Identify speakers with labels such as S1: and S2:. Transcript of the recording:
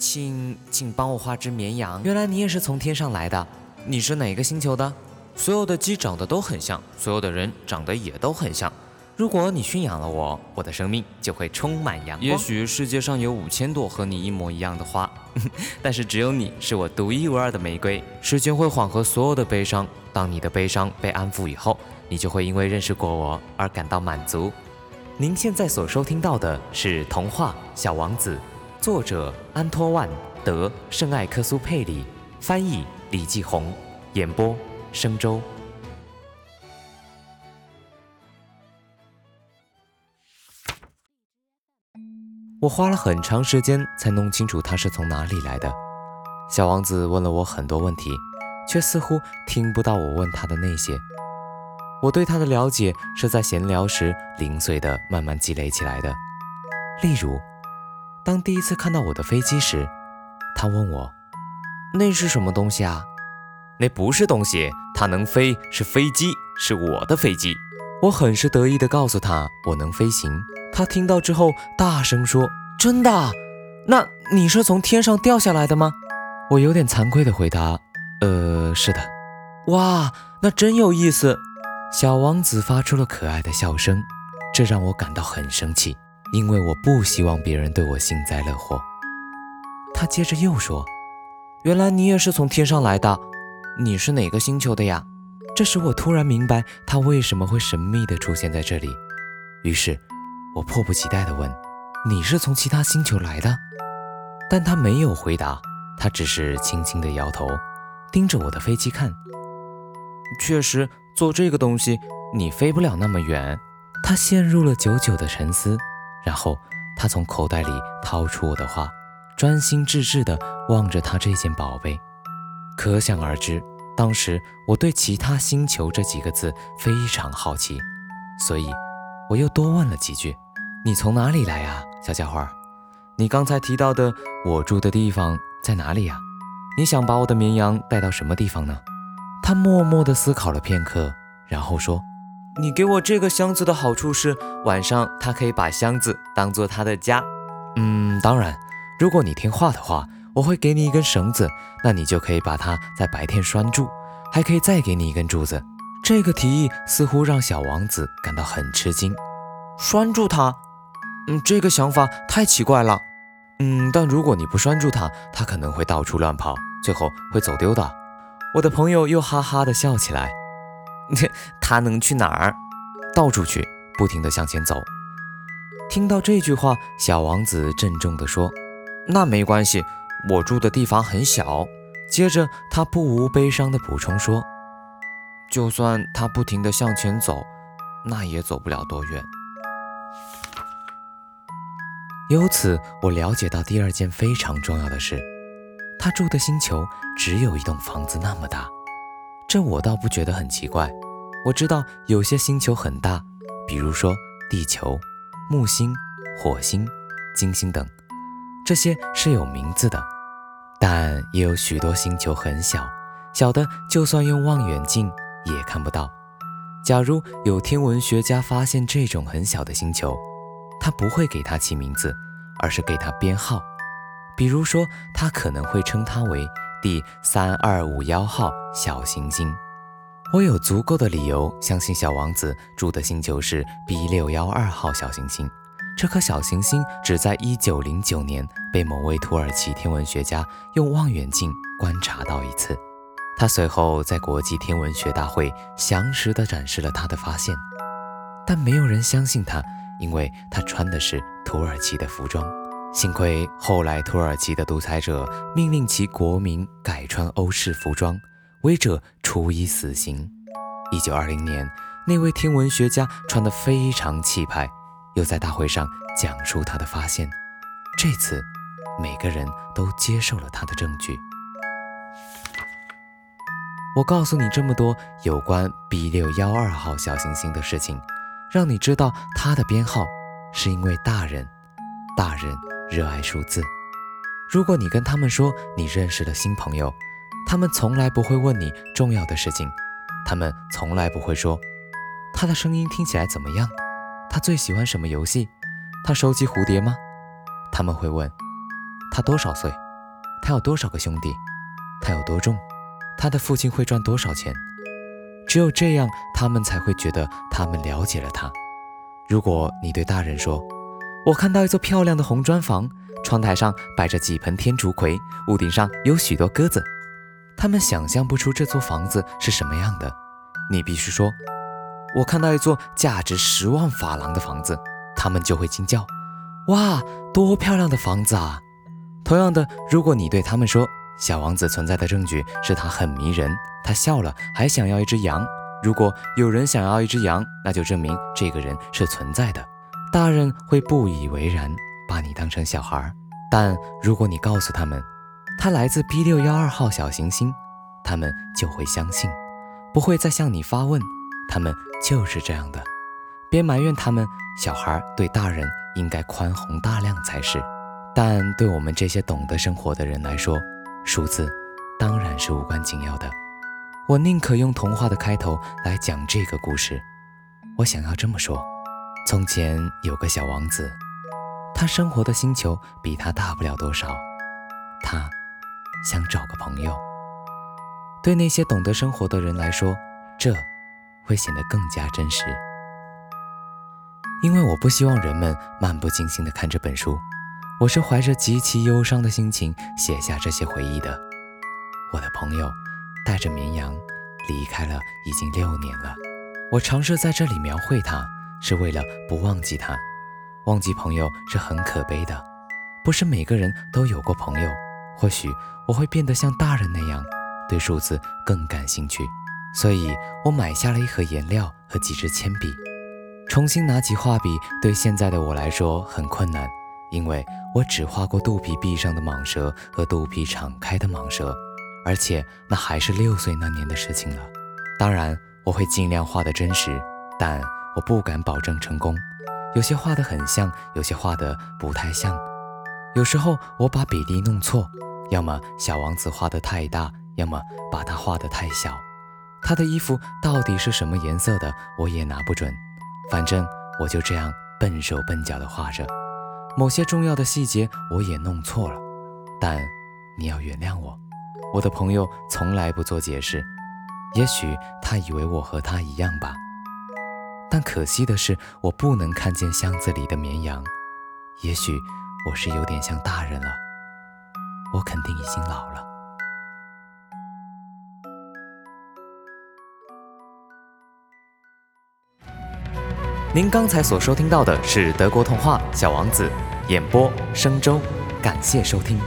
S1: 请请帮我画只绵羊。原来你也是从天上来的，你是哪个星球的？所有的鸡长得都很像，所有的人长得也都很像。如果你驯养了我，我的生命就会充满阳光。也许世界上有五千朵和你一模一样的花，但是只有你是我独一无二的玫瑰。时间会缓和所有的悲伤，当你的悲伤被安抚以后，你就会因为认识过我而感到满足。您现在所收听到的是童话《小王子》，作者安托万·德·圣艾克苏佩里，翻译李继红，演播生周。我花了很长时间才弄清楚他是从哪里来的。小王子问了我很多问题，却似乎听不到我问他的那些。我对他的了解是在闲聊时零碎的慢慢积累起来的。例如，当第一次看到我的飞机时，他问我：“那是什么东西啊？”“那不是东西，它能飞，是飞机，是我的飞机。”我很是得意地告诉他：“我能飞行。”他听到之后，大声说：“真的？那你是从天上掉下来的吗？”我有点惭愧地回答：“呃，是的。”哇，那真有意思！小王子发出了可爱的笑声，这让我感到很生气，因为我不希望别人对我幸灾乐祸。他接着又说：“原来你也是从天上来的，你是哪个星球的呀？”这时我突然明白他为什么会神秘地出现在这里，于是。我迫不及待地问：“你是从其他星球来的？”但他没有回答，他只是轻轻地摇头，盯着我的飞机看。确实，做这个东西你飞不了那么远。他陷入了久久的沉思，然后他从口袋里掏出我的画，专心致志地望着他这件宝贝。可想而知，当时我对“其他星球”这几个字非常好奇，所以。我又多问了几句：“你从哪里来呀，小家伙？你刚才提到的我住的地方在哪里呀？你想把我的绵羊带到什么地方呢？”他默默地思考了片刻，然后说：“你给我这个箱子的好处是，晚上他可以把箱子当做他的家。嗯，当然，如果你听话的话，我会给你一根绳子，那你就可以把它在白天拴住，还可以再给你一根柱子。”这个提议似乎让小王子感到很吃惊。拴住它？嗯，这个想法太奇怪了。嗯，但如果你不拴住它，它可能会到处乱跑，最后会走丢的。我的朋友又哈哈地笑起来。他能去哪儿？到处去，不停地向前走。听到这句话，小王子郑重地说：“那没关系，我住的地方很小。”接着，他不无悲伤地补充说。就算他不停地向前走，那也走不了多远。由此，我了解到第二件非常重要的事：他住的星球只有一栋房子那么大。这我倒不觉得很奇怪。我知道有些星球很大，比如说地球、木星、火星、金星等，这些是有名字的。但也有许多星球很小，小的就算用望远镜。也看不到。假如有天文学家发现这种很小的星球，他不会给它起名字，而是给它编号。比如说，他可能会称它为第三二五幺号小行星。我有足够的理由相信小王子住的星球是 B 六幺二号小行星。这颗小行星只在一九零九年被某位土耳其天文学家用望远镜观察到一次。他随后在国际天文学大会详实地展示了他的发现，但没有人相信他，因为他穿的是土耳其的服装。幸亏后来土耳其的独裁者命令其国民改穿欧式服装，违者处以死刑。一九二零年，那位天文学家穿得非常气派，又在大会上讲述他的发现。这次，每个人都接受了他的证据。我告诉你这么多有关 B 六幺二号小行星的事情，让你知道它的编号，是因为大人，大人热爱数字。如果你跟他们说你认识了新朋友，他们从来不会问你重要的事情，他们从来不会说他的声音听起来怎么样，他最喜欢什么游戏，他收集蝴蝶吗？他们会问他多少岁，他有多少个兄弟，他有多重，他的父亲会赚多少钱。只有这样，他们才会觉得他们了解了他。如果你对大人说：“我看到一座漂亮的红砖房，窗台上摆着几盆天竺葵，屋顶上有许多鸽子。”他们想象不出这座房子是什么样的。你必须说：“我看到一座价值十万法郎的房子。”他们就会惊叫：“哇，多漂亮的房子啊！”同样的，如果你对他们说：“小王子存在的证据是他很迷人，他笑了还想要一只羊。”如果有人想要一只羊，那就证明这个人是存在的。大人会不以为然，把你当成小孩。但如果你告诉他们，他来自 B 六幺二号小行星，他们就会相信，不会再向你发问。他们就是这样的。别埋怨他们，小孩对大人应该宽宏大量才是。但对我们这些懂得生活的人来说，数字当然是无关紧要的。我宁可用童话的开头来讲这个故事。我想要这么说：从前有个小王子，他生活的星球比他大不了多少。他想找个朋友。对那些懂得生活的人来说，这会显得更加真实。因为我不希望人们漫不经心地看这本书，我是怀着极其忧伤的心情写下这些回忆的。我的朋友。带着绵羊离开了，已经六年了。我尝试在这里描绘他，是为了不忘记他。忘记朋友是很可悲的。不是每个人都有过朋友。或许我会变得像大人那样，对数字更感兴趣。所以我买下了一盒颜料和几支铅笔。重新拿起画笔，对现在的我来说很困难，因为我只画过肚皮闭上的蟒蛇和肚皮敞开的蟒蛇。而且那还是六岁那年的事情了。当然，我会尽量画得真实，但我不敢保证成功。有些画得很像，有些画得不太像。有时候我把比例弄错，要么小王子画得太大，要么把他画得太小。他的衣服到底是什么颜色的，我也拿不准。反正我就这样笨手笨脚地画着。某些重要的细节我也弄错了，但你要原谅我。我的朋友从来不做解释，也许他以为我和他一样吧。但可惜的是，我不能看见箱子里的绵羊。也许我是有点像大人了，我肯定已经老了。您刚才所收听到的是德国童话《小王子》，演播：生周，感谢收听。